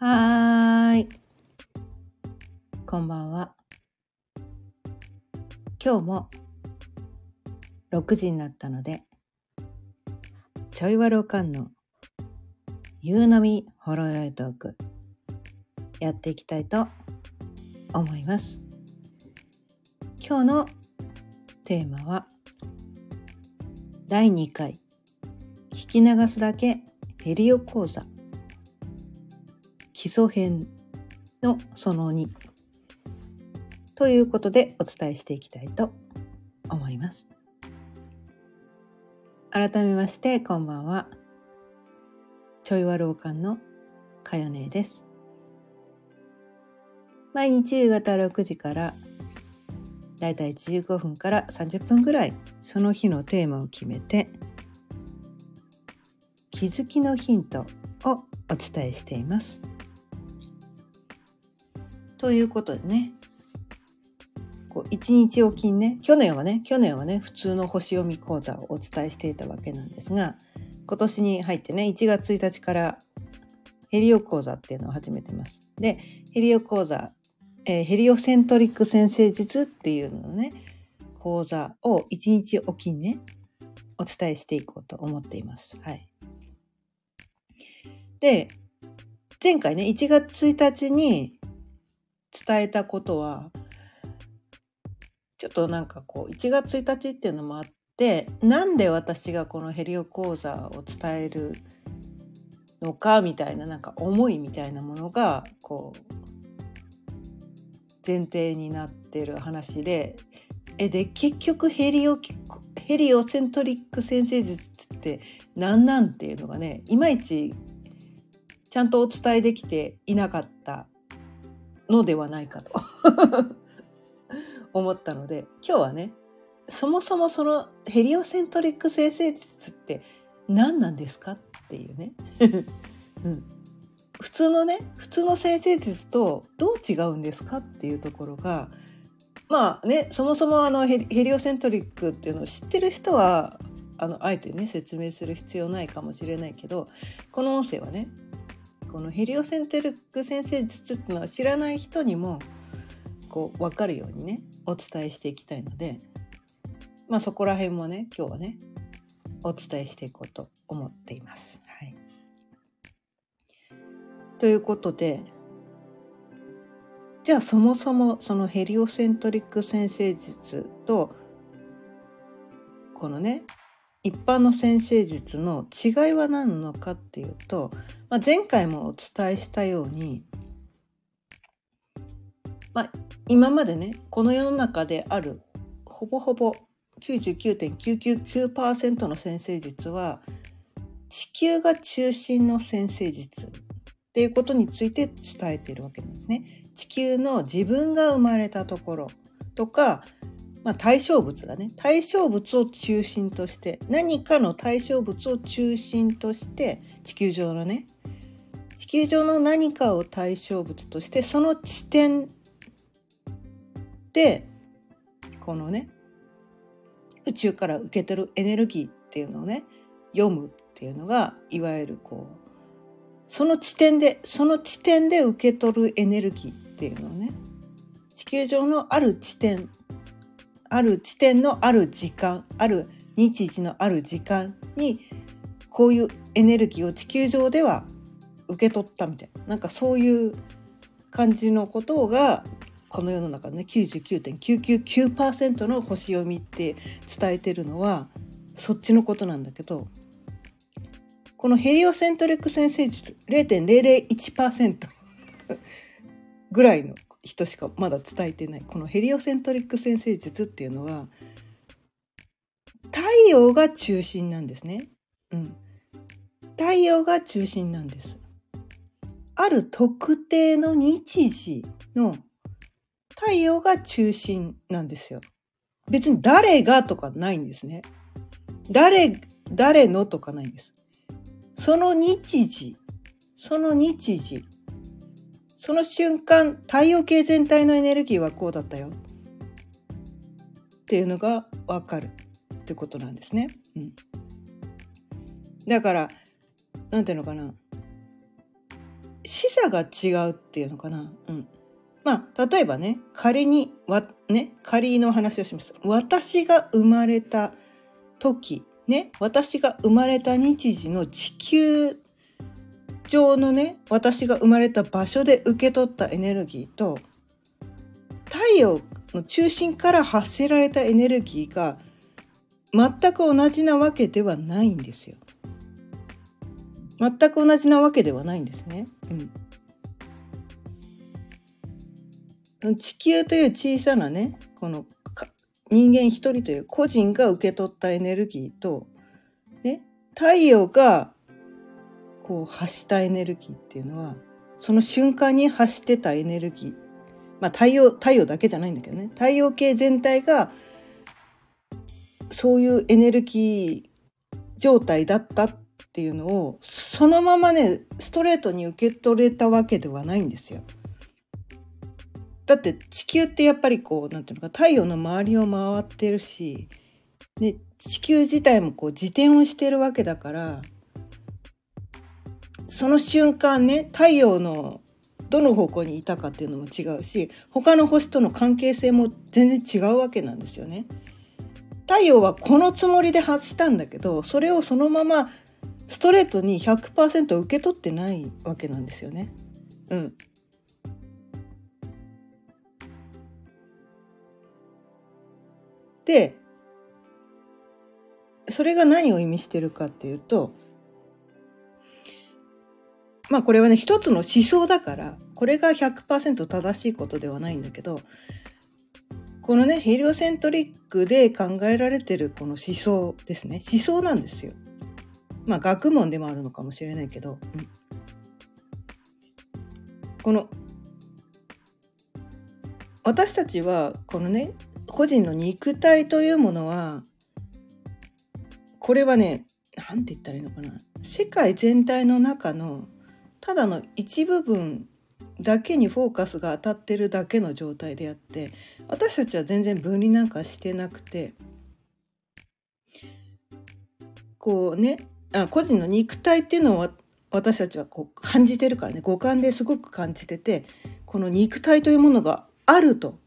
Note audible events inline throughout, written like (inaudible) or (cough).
はーい。こんばんは。今日も6時になったので、ちょいわるおかんの夕飲みほろよいトークやっていきたいと思います。今日のテーマは第2回聞き流すだけヘリオ講座基礎編のその2ということでお伝えしていきたいと思います。改めましてこんばんは。ちょいわるおかんのかよねです。毎日夕方6時からだいたい15分から30分ぐらいその日のテーマを決めて気づきのヒントをお伝えしています。ということでねこう一日おきにね去年はね去年はね普通の星読み講座をお伝えしていたわけなんですが今年に入ってね1月1日からヘリオ講座っていうのを始めてます。でヘリオ講座、えーヘリオセントリック先生術っていうののね講座を一日おきにねお伝えしていこうと思っています。はい。で前回ね1月1日に伝えたことはちょっとなんかこう1月1日っていうのもあってなんで私がこのヘリオ講座を伝えるのかみたいななんか思いみたいなものがこう前提になってる話でえで結局ヘリオヘリオセントリック先生術って何なんっていうのがねいまいちちゃんとお伝えできていなかったのではないかと。(laughs) 思ったので今日はねそもそもそのヘリオセントリック先生術って何なんですか？っていうね、(laughs) うん、普通のね普通の先生術とどう違うんですか？っていうところがまあねそもそもあのヘリオセントリックっていうのを知ってる人はあのあえてね説明する必要ないかもしれないけどこの音声はねこのヘリオセントリック先生術っていうのは知らない人にもこう分かるようにねお伝えしていきたいのでまあそこら辺もね今日はねお伝えしていこうと思っています。はい、ということでじゃあそもそもそのヘリオセントリック先生術とこのね一般の先生術の違いは何なのかっていうと、まあ、前回もお伝えしたように、まあ、今までねこの世の中であるほぼほぼ99.999%の先生術は地球が中心の先生術っていうことについて伝えているわけなんですね。地球の自分が生まれたところとかまあ、対象物がね対象物を中心として何かの対象物を中心として地球上のね地球上の何かを対象物としてその地点でこのね宇宙から受け取るエネルギーっていうのをね読むっていうのがいわゆるこうその地点でその地点で受け取るエネルギーっていうのをね地球上のある地点ある地点のある時間ある日時のある時間にこういうエネルギーを地球上では受け取ったみたいななんかそういう感じのことがこの世の中のね99.999%の星読みって伝えてるのはそっちのことなんだけどこのヘリオセントリック先生術0.001%ぐらいの人しかまだ伝えてないこのヘリオセントリック先生術っていうのは太陽が中心なんですね。うん、太陽が中心なんです。ある特定の日時の太陽が中心なんですよ。別に誰がとかないんですね。誰、誰のとかないんです。その日時、その日時、その瞬間太陽系全体のエネルギーはこうだったよっていうのが分かるってことなんですね。うん、だから何ていうのかな視座が違うっていうのかな。うん。まあ例えばね仮にわね仮の話をします。私が生まれた時ね私が生まれた日時の地球上のね私が生まれた場所で受け取ったエネルギーと太陽の中心から発せられたエネルギーが全く同じなわけではないんですよ。全く同じなわけではないんですね。うん、地球という小さなねこの人間一人という個人が受け取ったエネルギーと、ね、太陽がこう発したエネルギーっていうのはその瞬間に発してたエネルギーまあ太陽太陽だけじゃないんだけどね太陽系全体がそういうエネルギー状態だったっていうのをそのままねストレートに受け取れたわけではないんですよ。だって地球ってやっぱりこう何て言うのか太陽の周りを回ってるし、ね、地球自体もこう自転をしてるわけだからその瞬間ね太陽のどの方向にいたかっていうのも違うし他の星との関係性も全然違うわけなんですよね。太陽はこのつもりで発したんだけどそれをそのままストレートに100%受け取ってないわけなんですよね。うん、でそれが何を意味してるかっていうとまあこれはね一つの思想だからこれが100%正しいことではないんだけどこのねヘリオセントリックで考えられてるこの思想ですね。思想なんですよ。まあ学問でもあるのかもしれないけど、うん、この私たちはこのね個人の肉体というものはこれはね何て言ったらいいのかな。世界全体の中のただの一部分だけにフォーカスが当たってるだけの状態であって私たちは全然分離なんかしてなくてこうねあ個人の肉体っていうのは私たちはこう感じてるからね五感ですごく感じててこの肉体というものがあると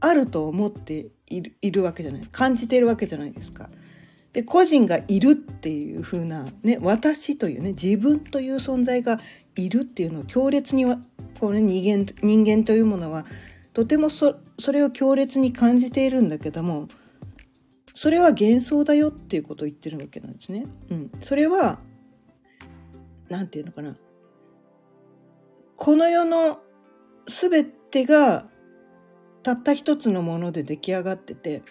あると思っているわけじゃない感じているわけじゃないですか。で個人がいるっていう風なね私というね自分という存在がいるっていうのを強烈にこう、ね、人間人間というものはとてもそそれを強烈に感じているんだけどもそれは幻想だよっていうことを言ってるわけなんですね。うん、それは何て言うのかなこの世の全てがたった一つのもので出来上がってて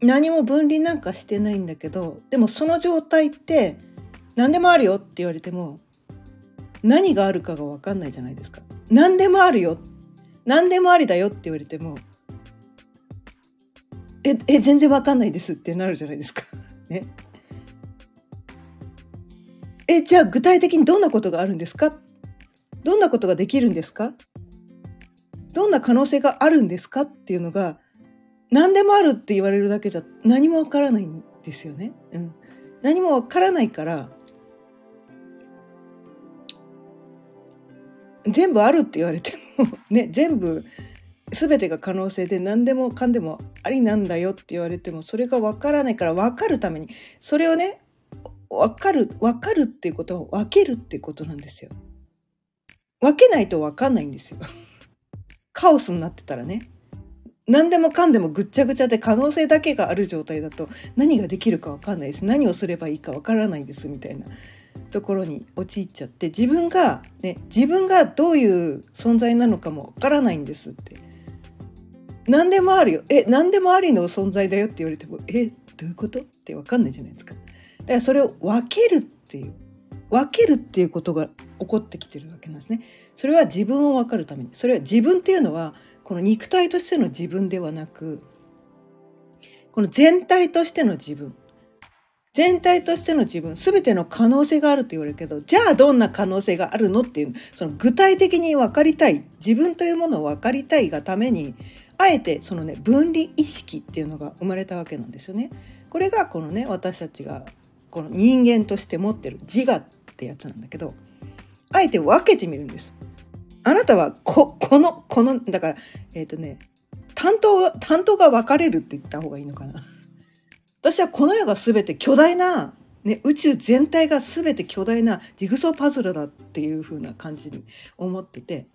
何も分離なんかしてないんだけどでもその状態って何でもあるよって言われても何があるかが分かんないじゃないですか。何でもあるよ何でもありだよって言われてもええ全然分かんないですってなるじゃないですか。(laughs) ね。えじゃあ具体的にどんなことがあるんですか？どんなことができるんですか？どんな可能性があるんですか？っていうのが何でもあるって言われるだけじゃ何もわからないんですよね。うん、何もわからないから全部あるって言われてもね (laughs) 全部全てが可能性で何でもかんでもありなんだよって言われてもそれが分からないから分かるためにそれをね分かる分かるっていうことを分けるっていうことなんですよ。分けないと分かんないんですよ。カオスになってたらね。何でもかんでもぐっちゃぐちゃで可能性だけがある状態だと何ができるか分かんないです何をすればいいか分からないですみたいなところに陥っちゃって自分がね自分がどういう存在なのかも分からないんですって。何でもあるよ。え何でもありの存在だよって言われてもえどういうこと？って分かんないじゃないですか。だからそれを分けるっていう分けるっていうことが起こってきてるわけなんですね。それは自分を分かるために。それは自分っていうのはこの肉体としての自分ではなくこの全体としての自分。全体としての自分全ての可能性があるって言われるけどじゃあどんな可能性があるのっていうその具体的に分かりたい自分というものを分かりたいがためにあえてそのね分離意識っていうのが生まれたわけなんですよね。これがこのね私たちがこの人間として持ってる自我ってやつなんだけどあえて分けてみるんですあなたはここのこのだからえっ、ー、とね担当担当が分かれるって言った方がいいのかな私はこの世が全て巨大な、ね、宇宙全体が全て巨大なジグソーパズルだっていう風な感じに思ってて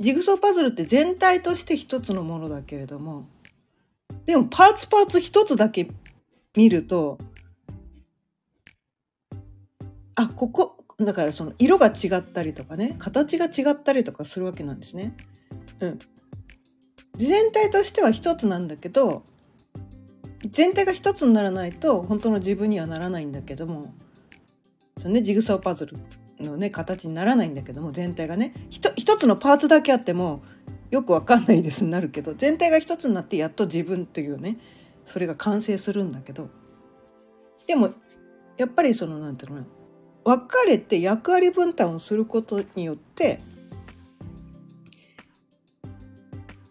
ジグソーパズルって全体として一つのものだけれどもでもパーツパーツ一つだけ見るとあここだからその色が違ったりとかね形が違ったりとかするわけなんですね。うん、全体としては一つなんだけど全体が一つにならないと本当の自分にはならないんだけどもその、ね、ジグソーパズルのね形にならないんだけども全体がね一つのパーツだけあってもよくわかんないですになるけど全体が一つになってやっと自分っていうねそれが完成するんだけどでもやっぱりそのなんていうのかな分かれて役割分担をすることによって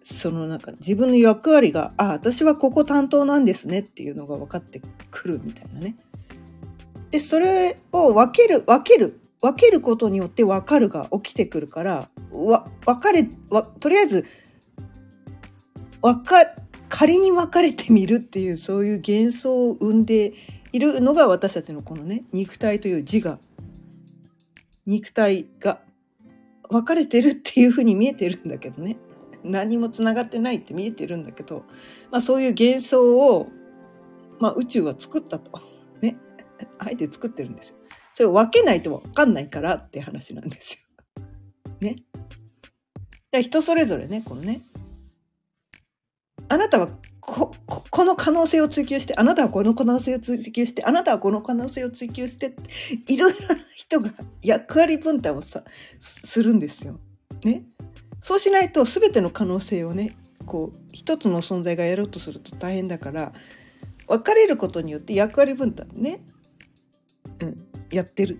そのなんか自分の役割があ私はここ担当なんですねっていうのが分かってくるみたいなね。でそれを分ける分ける分けることによって分かるが起きてくるからわ分かれわとりあえず分か仮に分かれてみるっていうそういう幻想を生んでいるのが私たちのこのね肉体という字が肉体が分かれてるっていうふうに見えてるんだけどね何もつながってないって見えてるんだけど、まあ、そういう幻想を、まあ、宇宙は作ったと (laughs) ねあえて作ってるんですよ。それを分けないと分かんないからって話なんですよ。(laughs) ね。だ人それぞれねこのねあなたはここの可能性を追求してあなたはこの可能性を追求してあなたはこの可能性を追求していろいろな人が役割分担をさするんですよ。ね。そうしないと全ての可能性をねこう一つの存在がやろうとすると大変だから分かれることによって役割分担ね、うん、やってる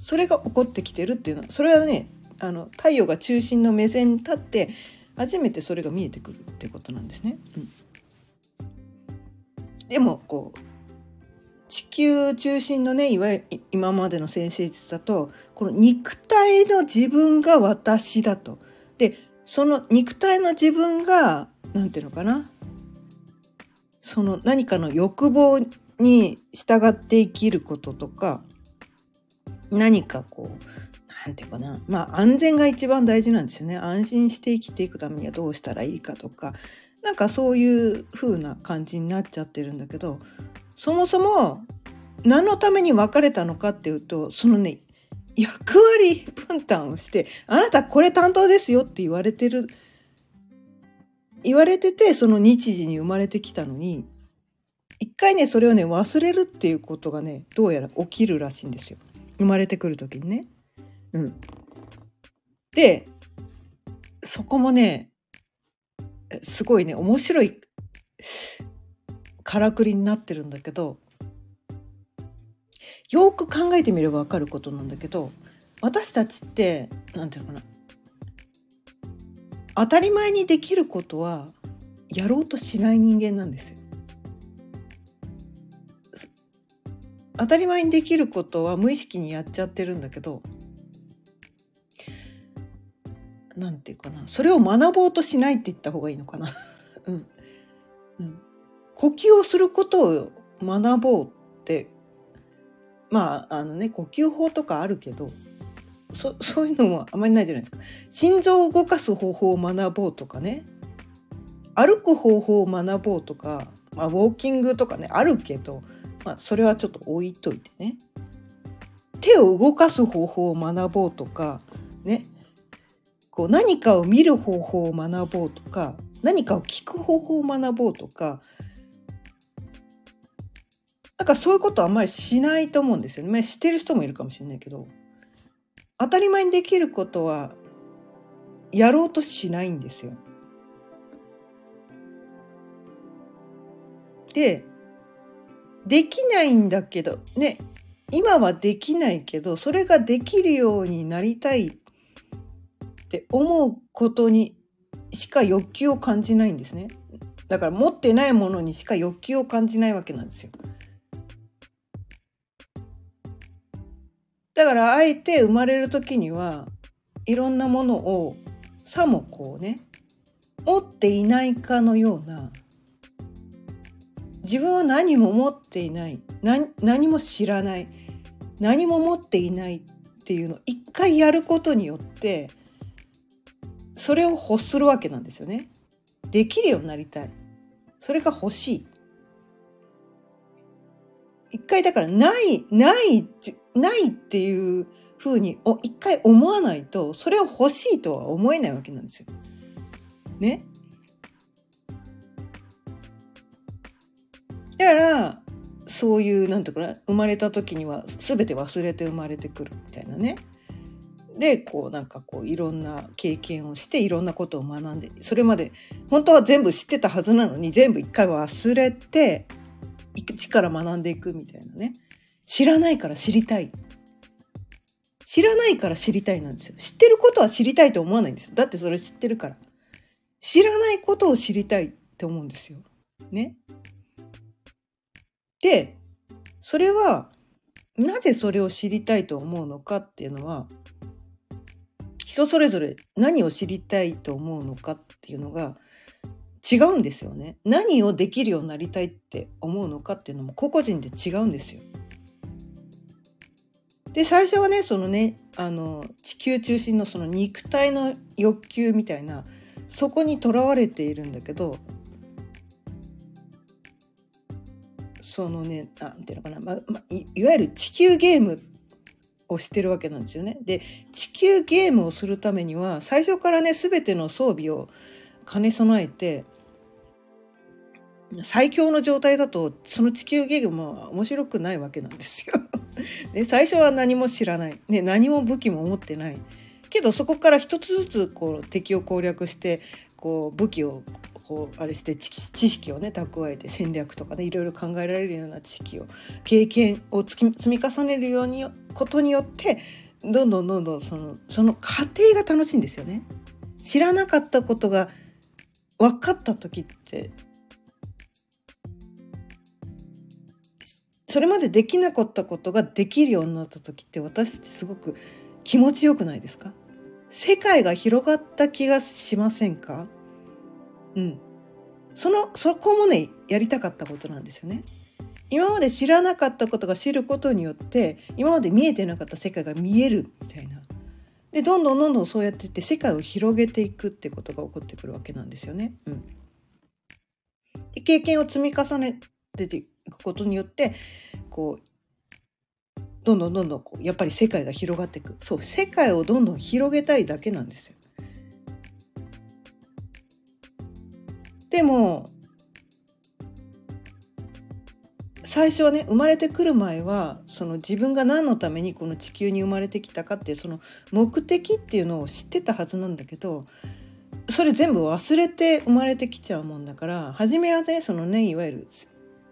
それが起こってきてるっていうのはそれはねあの太陽が中心の目線に立って初めてそれが見えてくるってことなんですね。うん、でもこう地球中心のねいわゆる今までの先生術だとこの肉体の自分が私だと。でその肉体の自分が何て言うのかな。その何かの欲望に従って生きることとか何かこう何て言うかな。まあ安全が一番大事なんですよね。安心して生きていくためにはどうしたらいいかとか。なんかそういう風な感じになっちゃってるんだけどそもそも何のために別れたのかっていうとそのね役割分担をしてあなたこれ担当ですよって言われてる。言われててその日時に生まれてきたのに一回ねそれをね忘れるっていうことがねどうやら起きるらしいんですよ。生まれてくる時にね。うん、でそこもねすごいね面白いからくりになってるんだけどよく考えてみれば分かることなんだけど私たちって何て言うのかな当たり前にできることはやろうとしない人間なんですよ。当たり前にできることは無意識にやっちゃってるんだけど何て言うかなそれを学ぼうとしないって言った方がいいのかな。(laughs) うん、うん、呼吸をすることを学ぼうってまああのね呼吸法とかあるけどそ (laughs) そういうのもあまりないじゃないですか。心臓を動かす方法を学ぼうとかね歩く方法を学ぼうとか、まあ、ウォーキングとかねあるけどまあ、それはちょっと置いといてね手を動かす方法を学ぼうとかねこう何かを見る方法を学ぼうとか何かを聞く方法を学ぼうとかなんかそういうことはあんまりしないと思うんですよね。まあ、知ってる人もいるかもしれないけど当たり前にできることはやろうとしないんですよ。でできないんだけどね今はできないけどそれができるようになりたいって思うことにしか欲求を感じないんですねだから持ってないものにしか欲求を感じないわけなんですよだからあえて生まれる時にはいろんなものをさもこうね持っていないかのような自分は何も持っていない何も知らない何も持っていないっていうのを一回やることによってそれを欲するわけなんですよね。できるようになりたい。それが欲しい。一回だからないないないっていうふうに一回思わないとそれを欲しいとは思えないわけなんですよ。ね？だからそういうなんていうかな生まれた時には全て忘れて生まれてくるみたいなね。でこうなんかこういろんな経験をしていろんなことを学んでそれまで本当は全部知ってたはずなのに全部一回忘れて一から学んでいくみたいなね知らないから知りたい。知らないから知りたいなんですよ。知ってることは知りたいと思わないんですだってそれ知ってるから。知らないことを知りたいって思うんですよ。ね。でそれはなぜそれを知りたいと思うのかっていうのは人それぞれ何を知りたいと思うのかっていうのが違うんですよね。何をできるようになりたいって思うのかっていうのも個々人で違うんですよ。で最初はねそのねあの地球中心のその肉体の欲求みたいなそこにとらわれているんだけどそのねなんていうのかな、ままいいわゆる地球ゲームをしてるわけなんですよね。で地球ゲームをするためには最初からね全ての装備を兼ね備えて最強の状態だとその地球ゲームは面白くないわけなんですよ。で (laughs) 最初は何も知らない、ね、何も武器も持ってないけどそこから一つずつこう敵を攻略してこう武器をこうあれして知識をね蓄えて戦略とかねいろいろ考えられるような知識を経験を積み重ねるようにことによってどんどんどんどんそのその過程が楽しいんですよね。知らなかったことが分かった時ってそれまでできなかったことができるようになった時って私たちすごく気持ちよくないですか？世界が広がった気がしませんか？うん。そのそこもねやりたかったことなんですよね。今まで知らなかったことが知ることによって今まで見えてなかった世界が見えるみたいな。でどんどんどんどんそうやっていって世界を広げていくってことが起こってくるわけなんですよね。うん、で経験を積み重ねていくことによってこうどんどんどんどんこうやっぱり世界が広がっていくそう世界をどんどん広げたいだけなんですよ。でも最初はね生まれてくる前はその自分が何のためにこの地球に生まれてきたかってその目的っていうのを知ってたはずなんだけどそれ全部忘れて生まれてきちゃうもんだから初めはねそのねいわゆる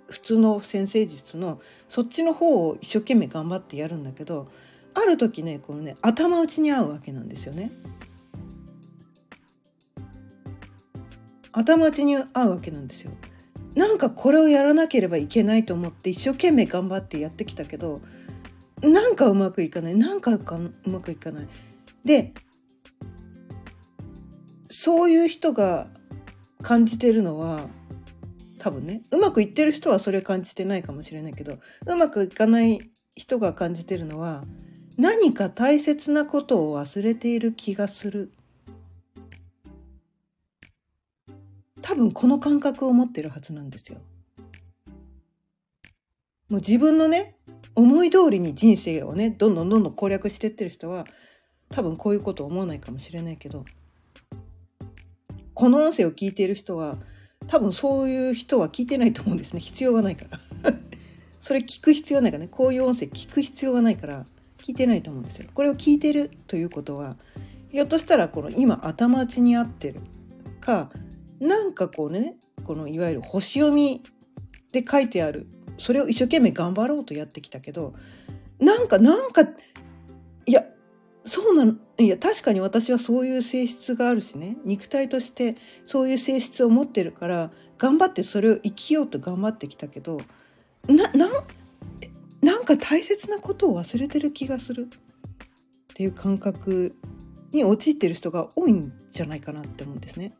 普通の先生術のそっちの方を一生懸命頑張ってやるんだけどある時ねこのね頭打ちに合うわけなんですよね。頭打ちに合うわけなんですよ。なんかこれをやらなければいけないと思って一生懸命頑張ってやってきたけどなんかうまくいかないなんかうまくいかない。でそういう人が感じてるのは多分ねうまくいってる人はそれ感じてないかもしれないけどうまくいかない人が感じてるのは何か大切なことを忘れている気がする多分この感覚を持ってるはずなんですよ。もう自分のね思い通りに人生をねどんどんどんどん攻略してってる人は多分こういうこと思わないかもしれないけどこの音声を聞いている人は多分そういう人は聞いてないと思うんですね。必要がないから。(laughs) それ聞く必要ないからね。こういう音声聞く必要がないから聞いてないと思うんですよ。これを聞いてるということはひょっとしたらこの今頭打ちに合ってる。かなんかこうねこのいわゆる星読みで書いてある。それを一生懸命頑張ろうとやってきたけどなんかなんかいやそうなの。いや確かに私はそういう性質があるしね。肉体としてそういう性質を持ってるから頑張ってそれを生きようと頑張ってきたけどなななんか大切なことを忘れてる気がする。っていう感覚に陥ってる人が多いんじゃないかなって思うんですね。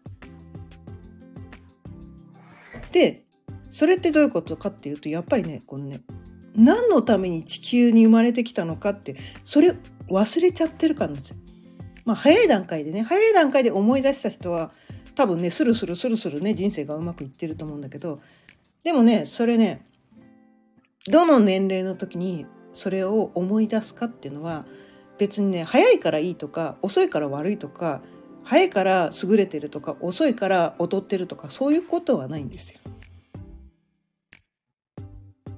でそれってどういうことかっていうとやっぱりねこのね何のために地球に生まれてきたのかってそれ忘れちゃってるからなんです。まあ早い段階でね早い段階で思い出した人は多分ねスルスルスルスルね人生がうまくいってると思うんだけどでもねそれねどの年齢の時にそれを思い出すかっていうのは別にね早いからいいとか遅いから悪いとか早いから優れてるとか遅いから劣ってるとかそういうことはないんですよ。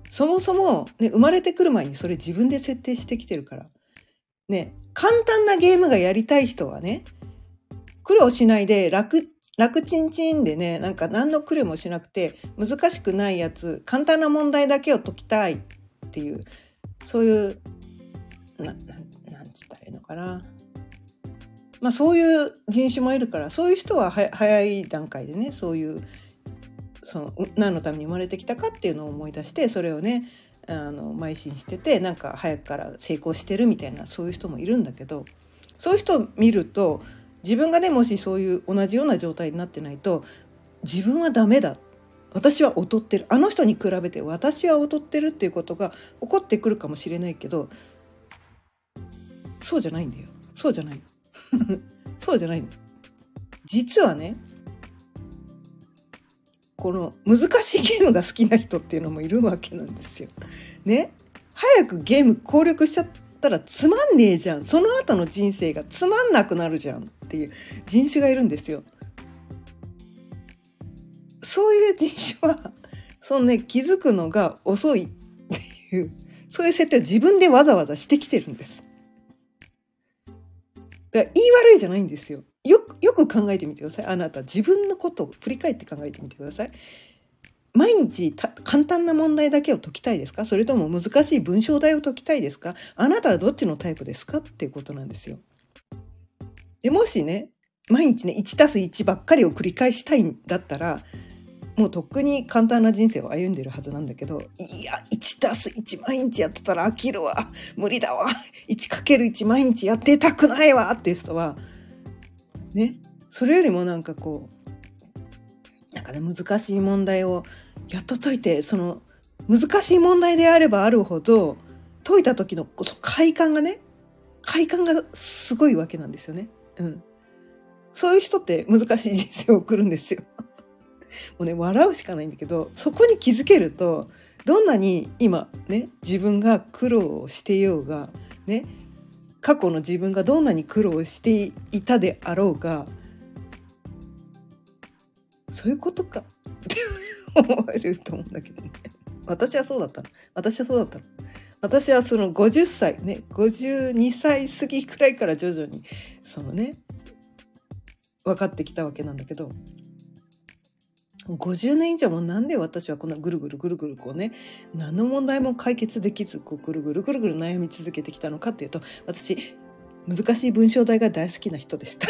そもそも、ね、生まれてくる前にそれ自分で設定してきてるから。ね、簡単なゲームがやりたい人はね苦労しないで楽楽ちんちんでねなんか何の苦労もしなくて難しくないやつ簡単な問題だけを解きたいっていうそういうなななんつったらいいのかな。まあそういう人種もいるからそういう人は早い段階でねそういうその何のために生まれてきたかっていうのを思い出してそれをねあの邁進しててなんか早くから成功してるみたいなそういう人もいるんだけどそういう人を見ると自分がねもしそういう同じような状態になってないと自分はダメだ。私は劣ってる。あの人に比べて私は劣ってるっていうことが起こってくるかもしれないけどそうじゃないんだよ。そうじゃない。(laughs) そうじゃないの。実はねこの難しいゲームが好きな人っていうのもいるわけなんですよ。ね早くゲーム攻略しちゃったらつまんねえじゃんその後の人生がつまんなくなるじゃんっていう人種がいるんですよ。そういう人種はそのね気づくのが遅いっていうそういう設定を自分でわざわざしてきてるんです。だから言い悪いじゃないんですよ。よくよく考えてみてください。あなた自分のことを振り返って考えてみてください。毎日簡単な問題だけを解きたいですか？それとも難しい文章題を解きたいですか？あなたはどっちのタイプですか？っていうことなんですよ。でもしね毎日ね1たす1ばっかりを繰り返したいんだったらもうとっくに簡単な人生を歩んでるはずなんだけどいや1たす1毎日やってたら飽きるわ。無理だわ。1×1 毎日やってたくないわ。っていう人はねそれよりもなんかこうなんかね難しい問題をやっと解いてその難しい問題であればあるほど解いた時の快感がね快感がすごいわけなんですよね。うん、そういう人って難しい人生を送るんですよ。(laughs) もうね笑うしかないんだけどそこに気づけるとどんなに今ね自分が苦労をしてようがね過去の自分がどんなに苦労していたであろうがそういうことか。っ (laughs) て思えると思うんだけどね。私はそうだった。私はそうだった。私はその50歳ね52歳過ぎくらいから徐々にそのね分かってきたわけなんだけど。50年以上もなんで私はこんなぐるぐるぐるぐるこうね何の問題も解決できずこうぐるぐるぐるぐる悩み続けてきたのかっていうと私難しい文章題が大好きな人でした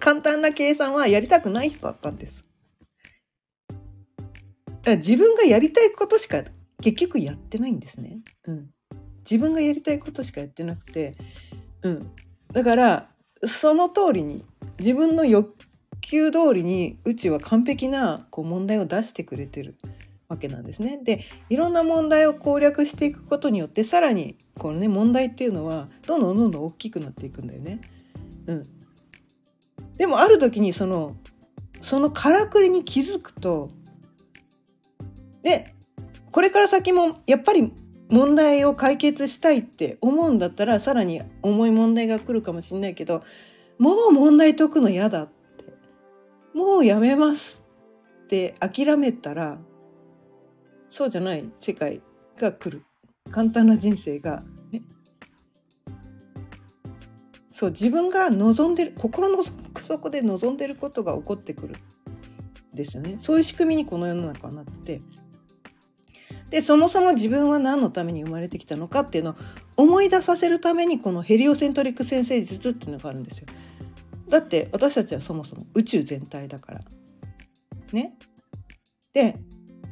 簡単な計算はやりたくない人だったんです自分がやりたいことしか結局やってないんですね、うん、自分がやりたいことしかやってなくて、うん、だからその通りに自分の欲球通りに宇宙は完璧なこう問題を出してくれてるわけなんですね。でいろんな問題を攻略していくことによってさらにこのね問題っていうのはどんどんどんどん大きくなっていくんだよね。うん、でもある時にそのそのからくりに気づくとでこれから先もやっぱり問題を解決したいって思うんだったらさらに重い問題が来るかもしれないけどもう問題解くの嫌だもうやめますって諦めたらそうじゃない世界が来る。簡単な人生がね。そう自分が望んでる心の底で望んでることが起こってくるですよね。そういう仕組みにこの世の中はなってて。でそもそも自分は何のために生まれてきたのかっていうのを思い出させるためにこのヘリオセントリック先生術っていうのがあるんですよ。だって私たちはそもそも宇宙全体だから。ね。で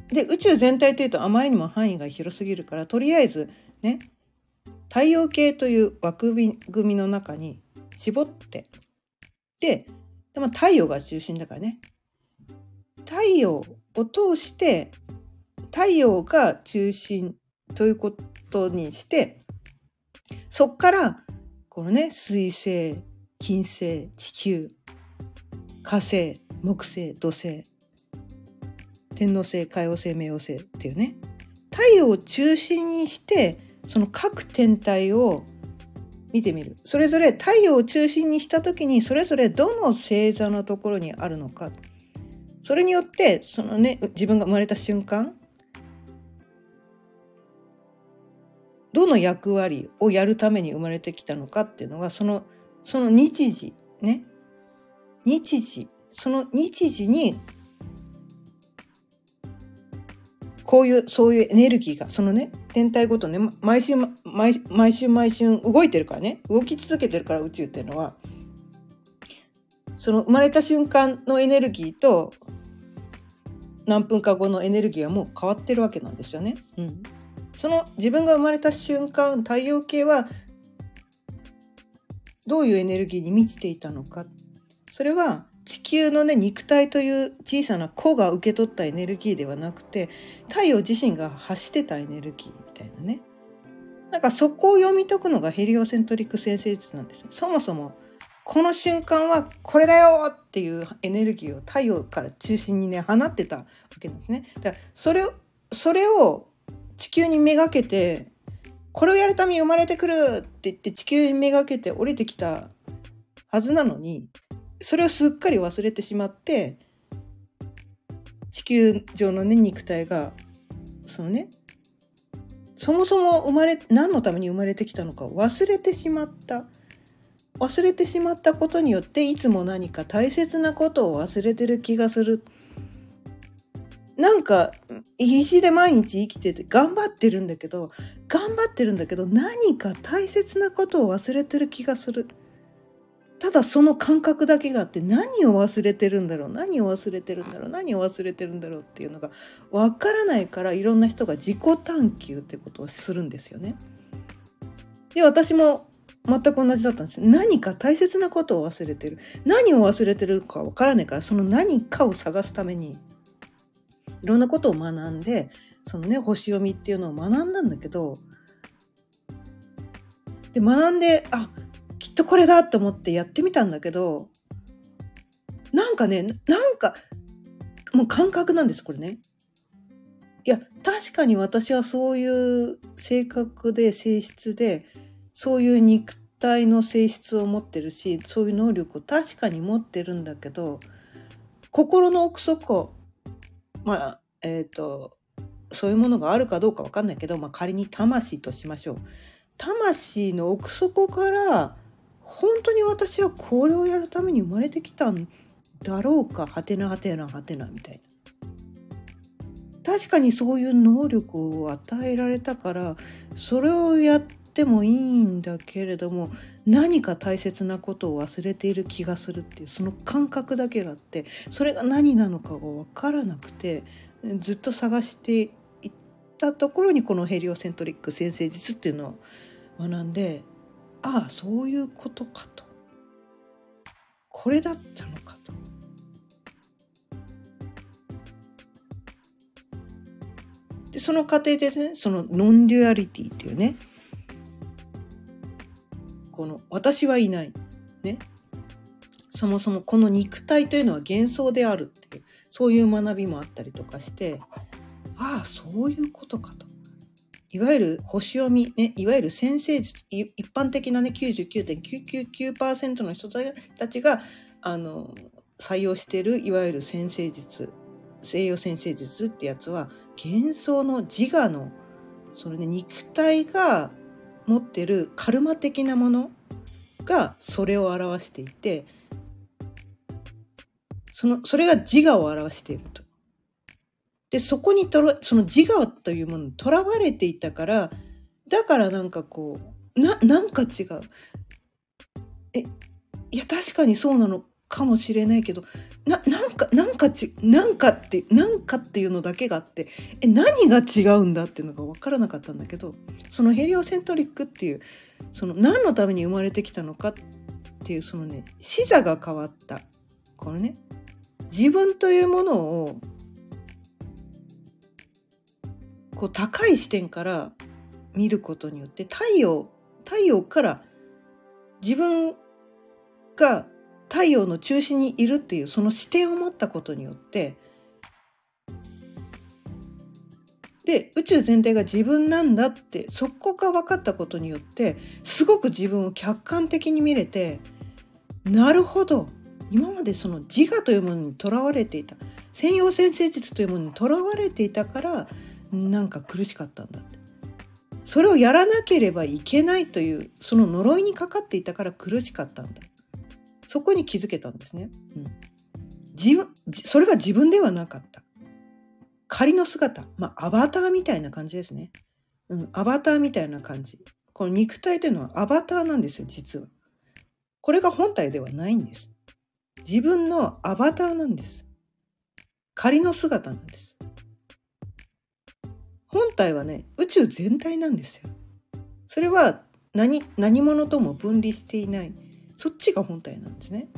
で宇宙全体っていうとあまりにも範囲が広すぎるからとりあえずね太陽系という枠組みの中に絞ってででも太陽が中心だからね太陽を通して太陽が中心ということにしてそっからこのね水星金星地球火星木星土星天王星海王星冥王星っていうね。太陽を中心にしてその各天体を見てみる。それぞれ太陽を中心にした時にそれぞれどの星座のところにあるのか。それによってそのね自分が生まれた瞬間どの役割をやるために生まれてきたのかっていうのがそのその日時ね。日時。その日時にこういうそういうエネルギーがそのね天体ごとね毎週毎毎週毎週動いてるからね。動き続けてるから宇宙っていうのはその生まれた瞬間のエネルギーと何分か後のエネルギーはもう変わってるわけなんですよね。うん、その自分が生まれた瞬間太陽系はどういうエネルギーに満ちていたのか。それは地球のね肉体という小さな子が受け取ったエネルギーではなくて太陽自身が発してたエネルギーみたいなね。なんかそこを読み解くのがヘリオセントリック先生術なんです、そもそもこの瞬間はこれだよっていうエネルギーを太陽から中心にね放ってたわけなんですね。だからそれそれを地球にめがけてこれをやるために生まれてくるって言って地球にめがけて降りてきたはずなのにそれをすっかり忘れてしまって地球上のね肉体がそのねそもそも生まれ何のために生まれてきたのか忘れてしまった。忘れてしまったことによっていつも何か大切なことを忘れてる気がする。なんか必死で毎日生きてて頑張ってるんだけど頑張ってるんだけど何か大切なことを忘れてる気がする。ただその感覚だけがあって何を忘れてるんだろう何を忘れてるんだろう何を忘れてるんだろうっていうのが分からないからいろんな人が自己探求ってことをするんですよね。で私も全く同じだったんです何か大切なことを忘れてる何を忘れてるか分からないからその何かを探すためにいろんなことを学んでそのね星読みっていうのを学んだんだけどで学んであきっとこれだと思ってやってみたんだけどなんかねなんかもう感覚なんですこれね。いや確かに私はそういう性格で性質でそういう肉体の性質を持ってるしそういう能力を確かに持ってるんだけど心の奥底まあえっ、ー、とそういうものがあるかどうか分かんないけど、まあ、仮に魂としましょう。魂の奥底から本当に私はこれをやるために生まれてきたんだろうかはてなはてなはてなみたいな。確かにそういう能力を与えられたからそれをやってもいいんだけれども何か大切なことを忘れている気がするっていうその感覚だけがあってそれが何なのかが分からなくてずっと探していったところにこのヘリオセントリック先生術っていうのを学んでああそういうことかとこれだったのかと。でその過程でねその non-duality っていうねこの私はいない。ね。そもそもこの肉体というのは幻想であるっていうそういう学びもあったりとかしてああそういうことかと。いわゆる星読み、ね、いわゆる先生術一般的なね99.999%の人たちがあの採用しているいわゆる先生術西洋先生術ってやつは幻想の自我のそのね肉体が持ってるカルマ的なものがそれを表していてそのそれが自我を表していると。でそこにとらその自我というものにとらわれていたからだからなんかこうななんか違うえいや確かにそうなのかもしれないけどななんかなんかちなんかってなんかっていうのだけがあってえ何が違うんだっていうのが分からなかったんだけどそのヘリオセントリックっていうその何のために生まれてきたのかっていうそのね視座が変わった。このね自分というものをこう高い視点から見ることによって太陽太陽から自分が太陽の中心にいるっていうその視点を持ったことによってで宇宙全体が自分なんだってそこが分かったことによってすごく自分を客観的に見れてなるほど今までその自我というものにとらわれていた専用先生術というものにとらわれていたからなんか苦しかったんだって。それをやらなければいけないというその呪いにかかっていたから苦しかったんだ。そこに気づけたんですね、うん、自分それが自分ではなかった。仮の姿。まあアバターみたいな感じですね、うん、アバターみたいな感じ。この肉体というのはアバターなんですよ実は。これが本体ではないんです。自分のアバターなんです。仮の姿なんです。本体はね宇宙全体なんですよ。それは何何者とも分離していない。そっちが本体なんですね。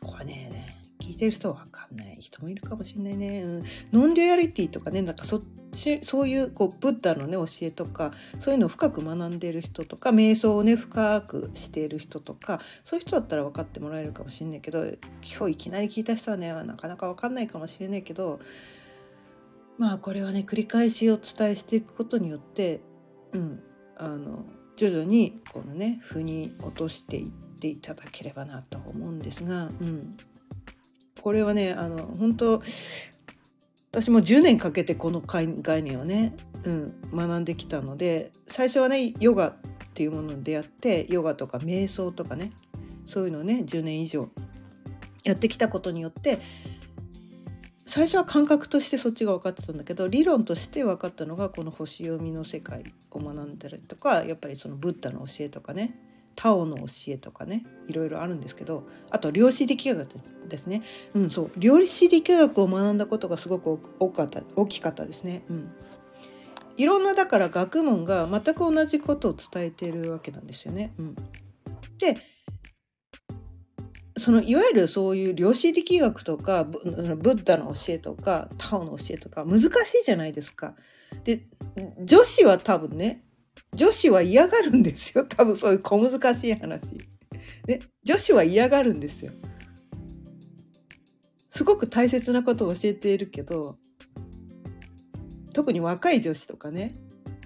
これね聞いてる人は分かんない。人もいるかもしれないね、うん、non-duality とかねなんかそっちそういうこうブッダのね教えとかそういうのを深く学んでる人とか瞑想をね深くしている人とかそういう人だったら分かってもらえるかもしれないけど今日いきなり聞いた人はねなかなか分かんないかもしれないけどまあこれはね繰り返しお伝えしていくことによってうんあの徐々にこのね腑に落としていっていただければなと思うんですが、うん、これはねあの本当私も10年かけてこの概念をね、うん、学んできたので最初はねヨガっていうものに出会ってヨガとか瞑想とかねそういうのをね10年以上やってきたことによって最初は感覚としてそっちが分かってたんだけど理論として分かったのがこの星読みの世界を学んだりとかやっぱりそのブッダの教えとかねタオの教えとかねいろいろあるんですけどあと量子力学ですねうんそう量子力学を学んだことがすごく多かった大きかったですね。うんいろんなだから学問が全く同じことを伝えているわけなんですよね。うん、でそのいわゆるそういう量子力学とかブッダの教えとかタオの教えとか難しいじゃないですか。で女子は多分ね女子は嫌がるんですよ (laughs) 多分そういう小難しい話。ね、女子は嫌がるんですよ。すごく大切なことを教えているけど特に若い女子とかね、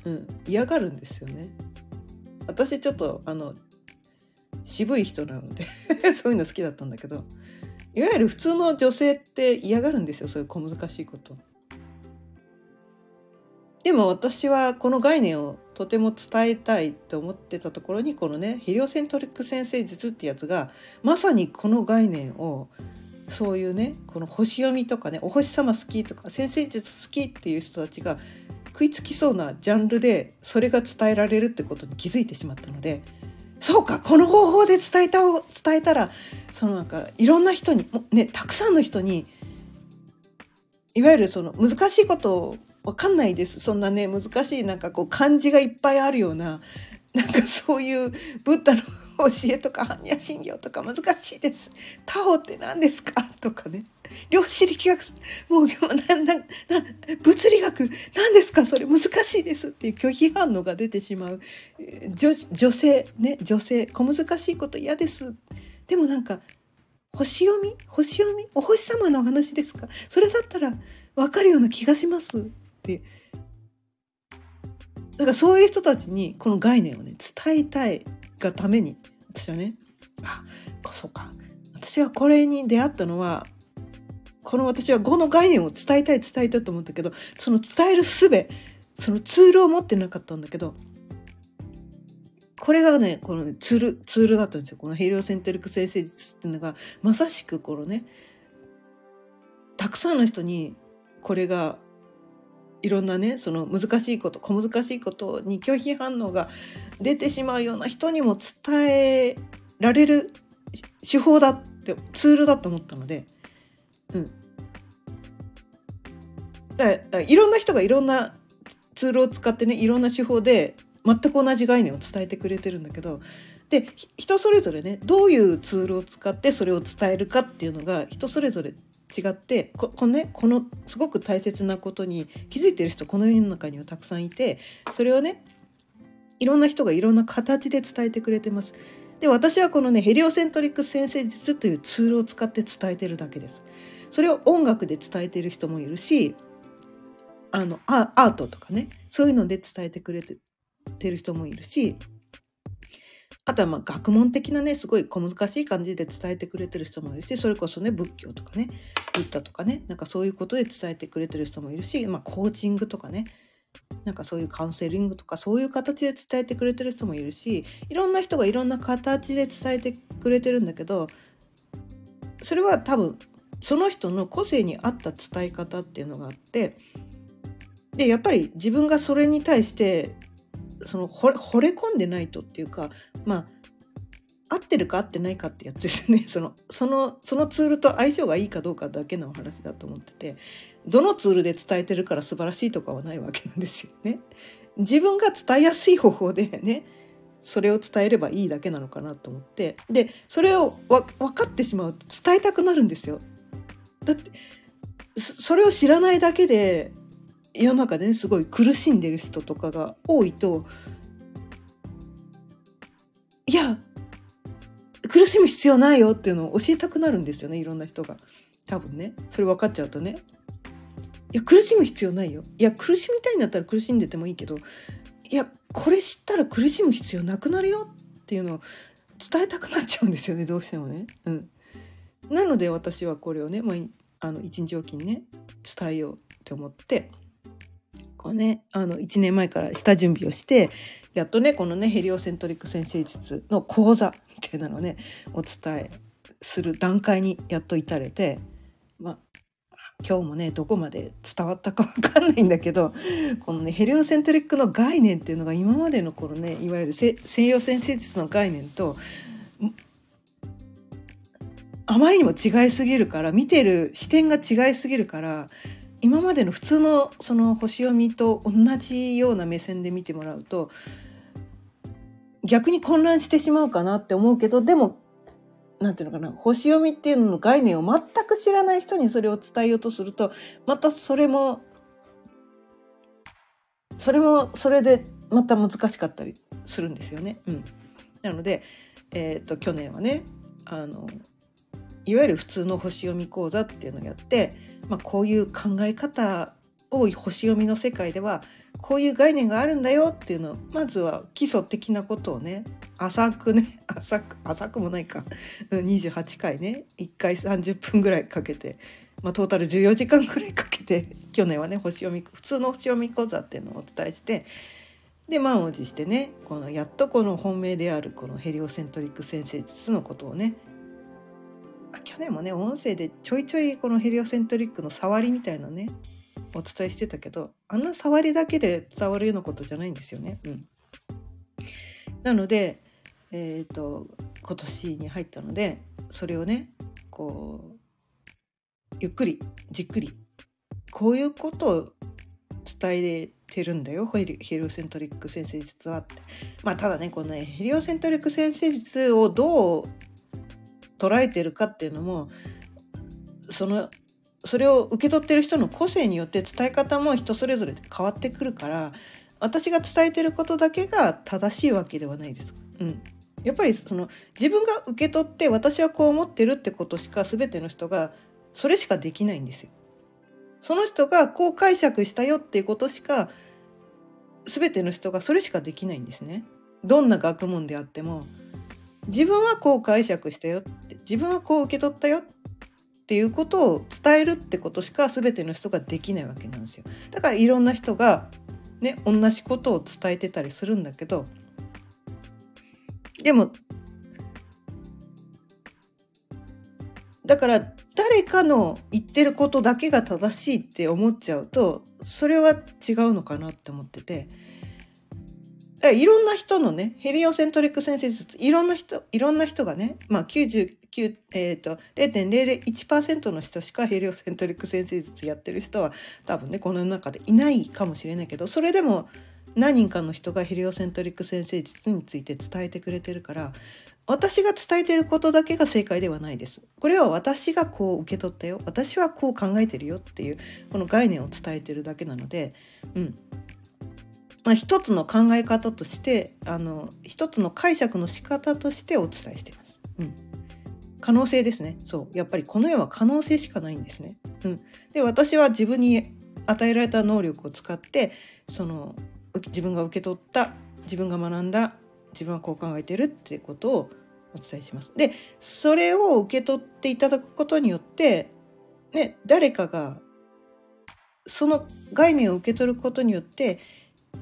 うん、嫌がるんですよね。私ちょっとあの渋い人なので (laughs) そういうの好きだったんだけどいわゆる普通の女性って嫌がるんですよそういう小難しいこと。でも私はこの概念をとても伝えたいと思ってたところにこのねヘリオセントリック先生術ってやつがまさにこの概念をそういうねこの星読みとかねお星様好きとか先生術好きっていう人たちが食いつきそうなジャンルでそれが伝えられるってことに気づいてしまったのでそうかこの方法で伝えた伝えたらそのなんかいろんな人にねたくさんの人にいわゆるその難しいことわかんないです。そんなね難しいなんかこう漢字がいっぱいあるような (laughs) なんかそういうブッダの教えとか般若心経とか難しいです。タオって何ですか？とかね。量子力学もうななな物理学何ですか？それ難しいですっていう拒否反応が出てしまう。女女性ね女性小難しいこと嫌です。でもなんか星読み？星読み？お星様の話ですか？それだったら分かるような気がしますって。だからそういう人たちにこの概念をね伝えたいがために私はねあそうか。私はこれに出会ったのはこの私は語の概念を伝えたい伝えたいと思ったけどその伝える術そのツールを持ってなかったんだけどこれがねこのねツールツールだったんですよ。このヘリオセントリック先生術っていうのがまさしくこのねたくさんの人にこれがいろんなねその難しいこと小難しいことに拒否反応が出てしまうような人にも伝えられる手法だってツールだと思ったので、うん、だからいろんな人がいろんなツールを使ってねいろんな手法で全く同じ概念を伝えてくれてるんだけどで人それぞれねどういうツールを使ってそれを伝えるかっていうのが人それぞれ違ってここのねこのすごく大切なことに気づいてる人この世の中にはたくさんいてそれをねいろんな人がいろんな形で伝えてくれてます。で私はこのねヘリオセントリック先生術というツールを使って伝えてるだけです。それを音楽で伝えてる人もいるしあのアートとかねそういうので伝えてくれてる人もいるしあとはまあ学問的なねすごい小難しい感じで伝えてくれてる人もいるしそれこそね仏教とかねブッダとかねなんかそういうことで伝えてくれてる人もいるし、まあ、コーチングとかねなんかそういうカウンセリングとかそういう形で伝えてくれてる人もいるしいろんな人がいろんな形で伝えてくれてるんだけどそれは多分その人の個性に合った伝え方っていうのがあってでやっぱり自分がそれに対してその惚れ込んでないとっていうかまあ合ってるか合ってないかってやつですね (laughs) そのそのそのツールと相性がいいかどうかだけのお話だと思っててどのツールで伝えてるから素晴らしいとかはないわけなんですよね。自分が伝えやすい方法でねそれを伝えればいいだけなのかなと思ってでそれを分かってしまうと伝えたくなるんですよ。だってそれを知らないだけで世の中でねすごい苦しんでる人とかが多いといや苦しむ必要ないよっていうのを教えたくなるんですよねいろんな人が。多分ね。それ分かっちゃうとね。いや苦しむ必要ないよ。いや苦しみたいんだったら苦しんでてもいいけどいやこれ知ったら苦しむ必要なくなるよっていうのを伝えたくなっちゃうんですよねどうしてもね。うん、なので私はこれをね、まあ、あの一日おきにね伝えようって思ってこうねあの1年前から下準備をしてやっとねこのねヘリオセントリック先生術の講座みたいなのをねお伝えする段階にやっと至れてまあ今日もねどこまで伝わったか分かんないんだけどこのねヘリオセントリックの概念っていうのが今までのこのねいわゆる西洋先生術の概念とあまりにも違いすぎるから見てる視点が違いすぎるから今までの普通のその星読みと同じような目線で見てもらうと逆に混乱してしまうかなって思うけどでも何て言うのかな星読みっていうのの概念を全く知らない人にそれを伝えようとするとまたそれもそれもそれでまた難しかったりするんですよね。うん、なので、えーと、去年はねあのいわゆる普通の星読み講座っていうのをやってまあ、こういう考え方を星読みの世界ではこういう概念があるんだよっていうのをまずは基礎的なことをね浅くね (laughs) 浅く浅くもないか。28回ね1回30分ぐらいかけて、まあ、トータル14時間ぐらいかけて去年はね星読み普通の星読み講座っていうのをお伝えしてで満を持してねこのやっとこの本命であるこのヘリオセントリック先生術のことをね去年もね音声でちょいちょいこのヘリオセントリックの触りみたいなねお伝えしてたけどあんな触りだけで伝わるようなことじゃないんですよね。うん、なので、えーと、今年に入ったのでそれをねこうゆっくりじっくりこういうことを伝えてるんだよヘリオセントリック先生術はって。まあただねこのねヘリオセントリック先生術をどう捉えてるかっていうのもそのそれを受け取ってる人の個性によって伝え方も人それぞれ変わってくるから私が伝えてることだけが正しいわけではないです。うん、やっぱりその自分が受け取って私はこう思ってるってことしか全ての人がそれしかできないんですよ。その人がこう解釈したよっていうことしか全ての人がそれしかできないんですね。どんな学問であっても自分はこう解釈したよって自分はこう受け取ったよっていうことを伝えるってことしか全ての人ができないわけなんですよ。だからいろんな人がね同じことを伝えてたりするんだけどでもだから誰かの言ってることだけが正しいって思っちゃうとそれは違うのかなって思ってて。いろんな人のねヘリオセントリック先生術いろんな人いろんな人がねまあ99えーと、0.001%の人しかヘリオセントリック先生術やってる人は多分ねこの世の中でいないかもしれないけどそれでも何人かの人がヘリオセントリック先生術について伝えてくれてるから私が伝えてることだけが正解ではないです。これは私がこう受け取ったよ私はこう考えてるよっていうこの概念を伝えてるだけなので、うんまあ、一つの考え方としてあの一つの解釈の仕方としてお伝えしています。うん可能性ですねそうやっぱりこの世は可能性しかないんですね。うん、で私は自分に与えられた能力を使ってその自分が受け取った自分が学んだ自分はこう考えてるっていうことをお伝えします。でそれを受け取っていただくことによって、ね、誰かがその概念を受け取ることによって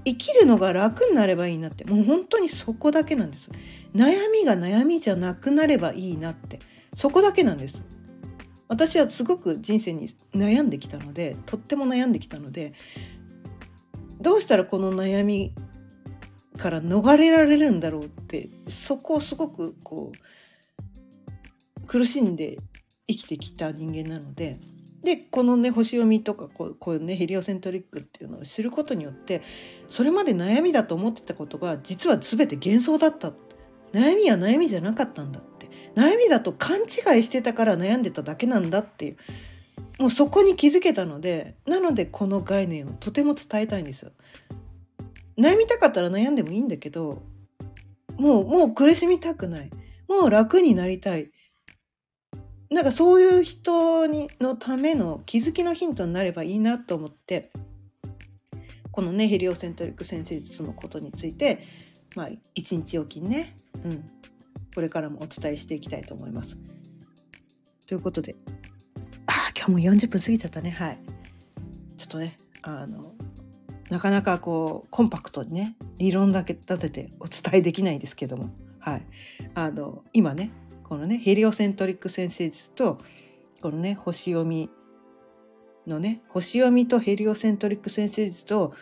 生きるのが楽になればいいなって。もう本当にそこだけなんです。悩みが悩みじゃなくなればいいなって。そこだけなんです。私はすごく人生に悩んできたのでとっても悩んできたのでどうしたらこの悩みから逃れられるんだろうってそこをすごくこう苦しんで生きてきた人間なのででこのね星読みとかこうこういうねヘリオセントリックっていうのを知ることによってそれまで悩みだと思ってたことが実は全て幻想だった悩みは悩みじゃなかったんだって。悩みだと勘違いしてたから悩んでただけなんだっていう。もうそこに気づけたのでなのでこの概念をとても伝えたいんですよ。悩みたかったら悩んでもいいんだけどもうもう苦しみたくない。もう楽になりたい。なんかそういう人にのための気づきのヒントになればいいなと思ってこのねヘリオセントリック先生術のことについてまあ一日おきにね、うん、これからもお伝えしていきたいと思います。ということであ今日も40分過ぎちゃったねはい。ちょっとねあのなかなかこうコンパクトにね理論だけ立ててお伝えできないですけどもはいあの今ねこのねヘリオセントリック先生術とこのね星読みのね星読みとヘリオセントリック先生術を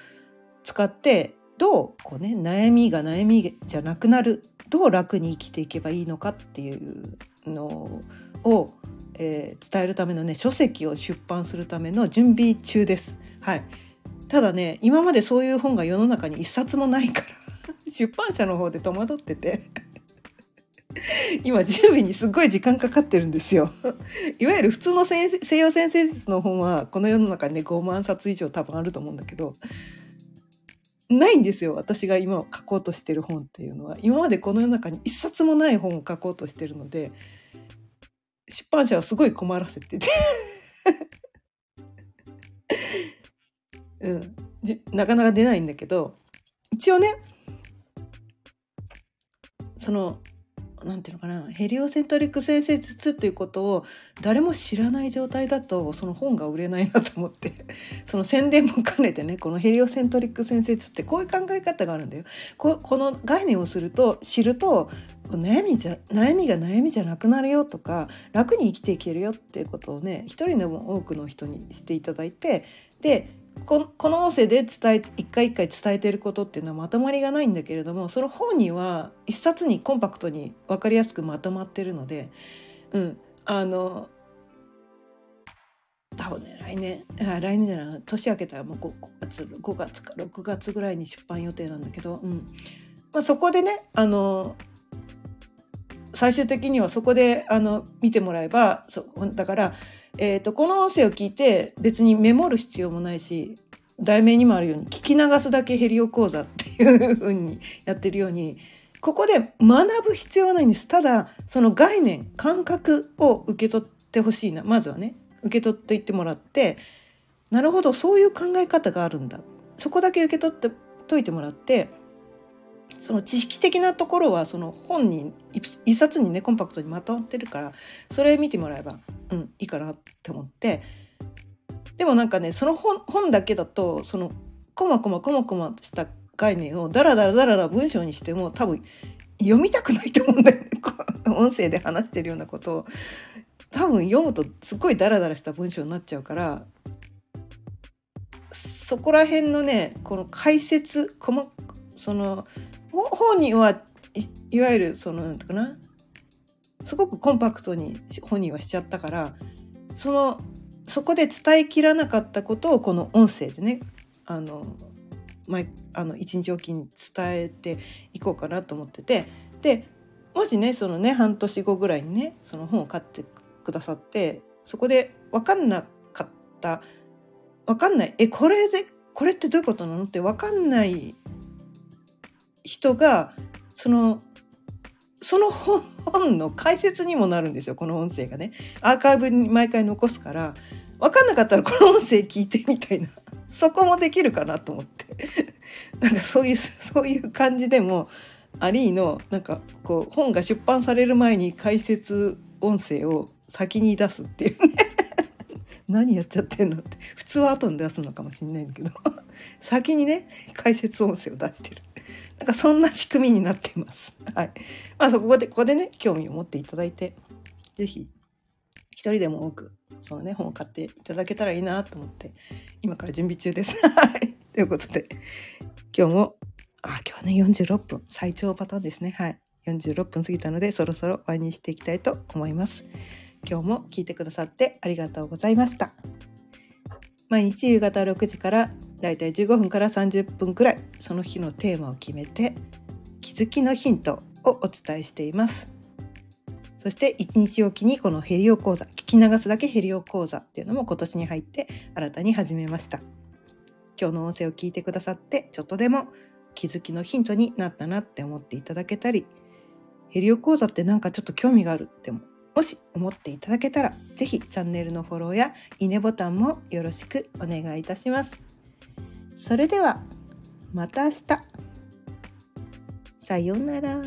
使ってどうこうね悩みが悩みじゃなくなるどう楽に生きていけばいいのかっていうのを、えー、伝えるためのね書籍を出版するための準備中です。はい、ただね今までそういう本が世の中に一冊もないから (laughs) 出版社の方で戸惑ってて今準備にすごい時間かかってるんですよ。(laughs) いわゆる普通の西洋先生術の本はこの世の中にね5万冊以上多分あると思うんだけどないんですよ私が今書こうとしてる本っていうのは。今までこの世の中に一冊もない本を書こうとしてるので出版社はすごい困らせてて。(laughs) うん、なかなか出ないんだけど一応ねそのなんていうのかなヘリオセントリック先生術っていうことを誰も知らない状態だとその本が売れないなと思って (laughs) その宣伝も兼ねてねこのヘリオセントリック先生術ってこういう考え方があるんだよ。ここの概念をすると知ると悩みじゃ悩みが悩みじゃなくなるよとか楽に生きていけるよっていうことをね一人でも多くの人にしていただいてでこの音声で伝え一回一回伝えてることっていうのはまとまりがないんだけれどもその本には一冊にコンパクトに分かりやすくまとまってるので、うん、あの多分ね来年あ来年じゃない年明けたらもう 5, 月5月か6月ぐらいに出版予定なんだけど、うん。まあ、そこでねあの最終的にはそこであの見てもらえばそだからえーと、この音声を聞いて別にメモる必要もないし題名にもあるように聞き流すだけヘリオ講座っていう風にやってるようにここで学ぶ必要はないんです。ただその概念感覚を受け取ってほしいな。まずはね受け取っていってもらってなるほどそういう考え方があるんだ。そこだけ受け取ってといてもらってその知識的なところはその本に一冊にねコンパクトにまとまってるからそれ見てもらえば、うん、いいかなって思って。でもなんかねその本本だけだとそのこまこまこまこました概念をダラダラダラダラ文章にしても多分読みたくないと思うんだよね。(laughs) 音声で話してるようなことを。多分読むとすっごいダラダラした文章になっちゃうからそこら辺のねこの解説細その本にはいいわゆるそのなんていうかな？すごくコンパクトに本人はしちゃったからそのそこで伝えきらなかったことをこの音声でねあの毎あの一日おきに伝えていこうかなと思っててでもしねそのね半年後ぐらいにねその本を買ってくださってそこで分かんなかった分かんないえこれでこれってどういうことなのって分かんない人がそのその本の解説にもなるんですよこの音声がね。アーカイブに毎回残すから。分かんなかったらこの音声聞いてみたいな。そこもできるかなと思って。(laughs) なんかそういうそういう感じでもアリーのなんかこう本が出版される前に解説音声を先に出すっていうね。(laughs) 何やっちゃってんのって。普通は後に出すのかもしれないんだけど。先にね解説音声を出してる。なんかそんな仕組みになっています。(laughs) はい。まあそこで、ここでね、興味を持っていただいて、是非一人でも多く、そのね、本を買っていただけたらいいなと思って、今から準備中です。(laughs) はい。ということで、今日も、あ、今日はね、46分、最長パターンですね。はい。46分過ぎたので、そろそろ終わりにしていきたいと思います。今日も聞いてくださってありがとうございました。毎日夕方6時からだいたい15分から30分くらいその日のテーマを決めて気づきのヒントをお伝えしています。そして1日おきにこのヘリオ講座聞き流すだけヘリオ講座っていうのも今年に入って新たに始めました。今日の音声を聞いてくださってちょっとでも気づきのヒントになったなって思っていただけたりヘリオ講座ってなんかちょっと興味があるってももし思っていただけたら是非チャンネルのフォローやいいねボタンもよろしくお願いいたします。それではまた明日さようなら。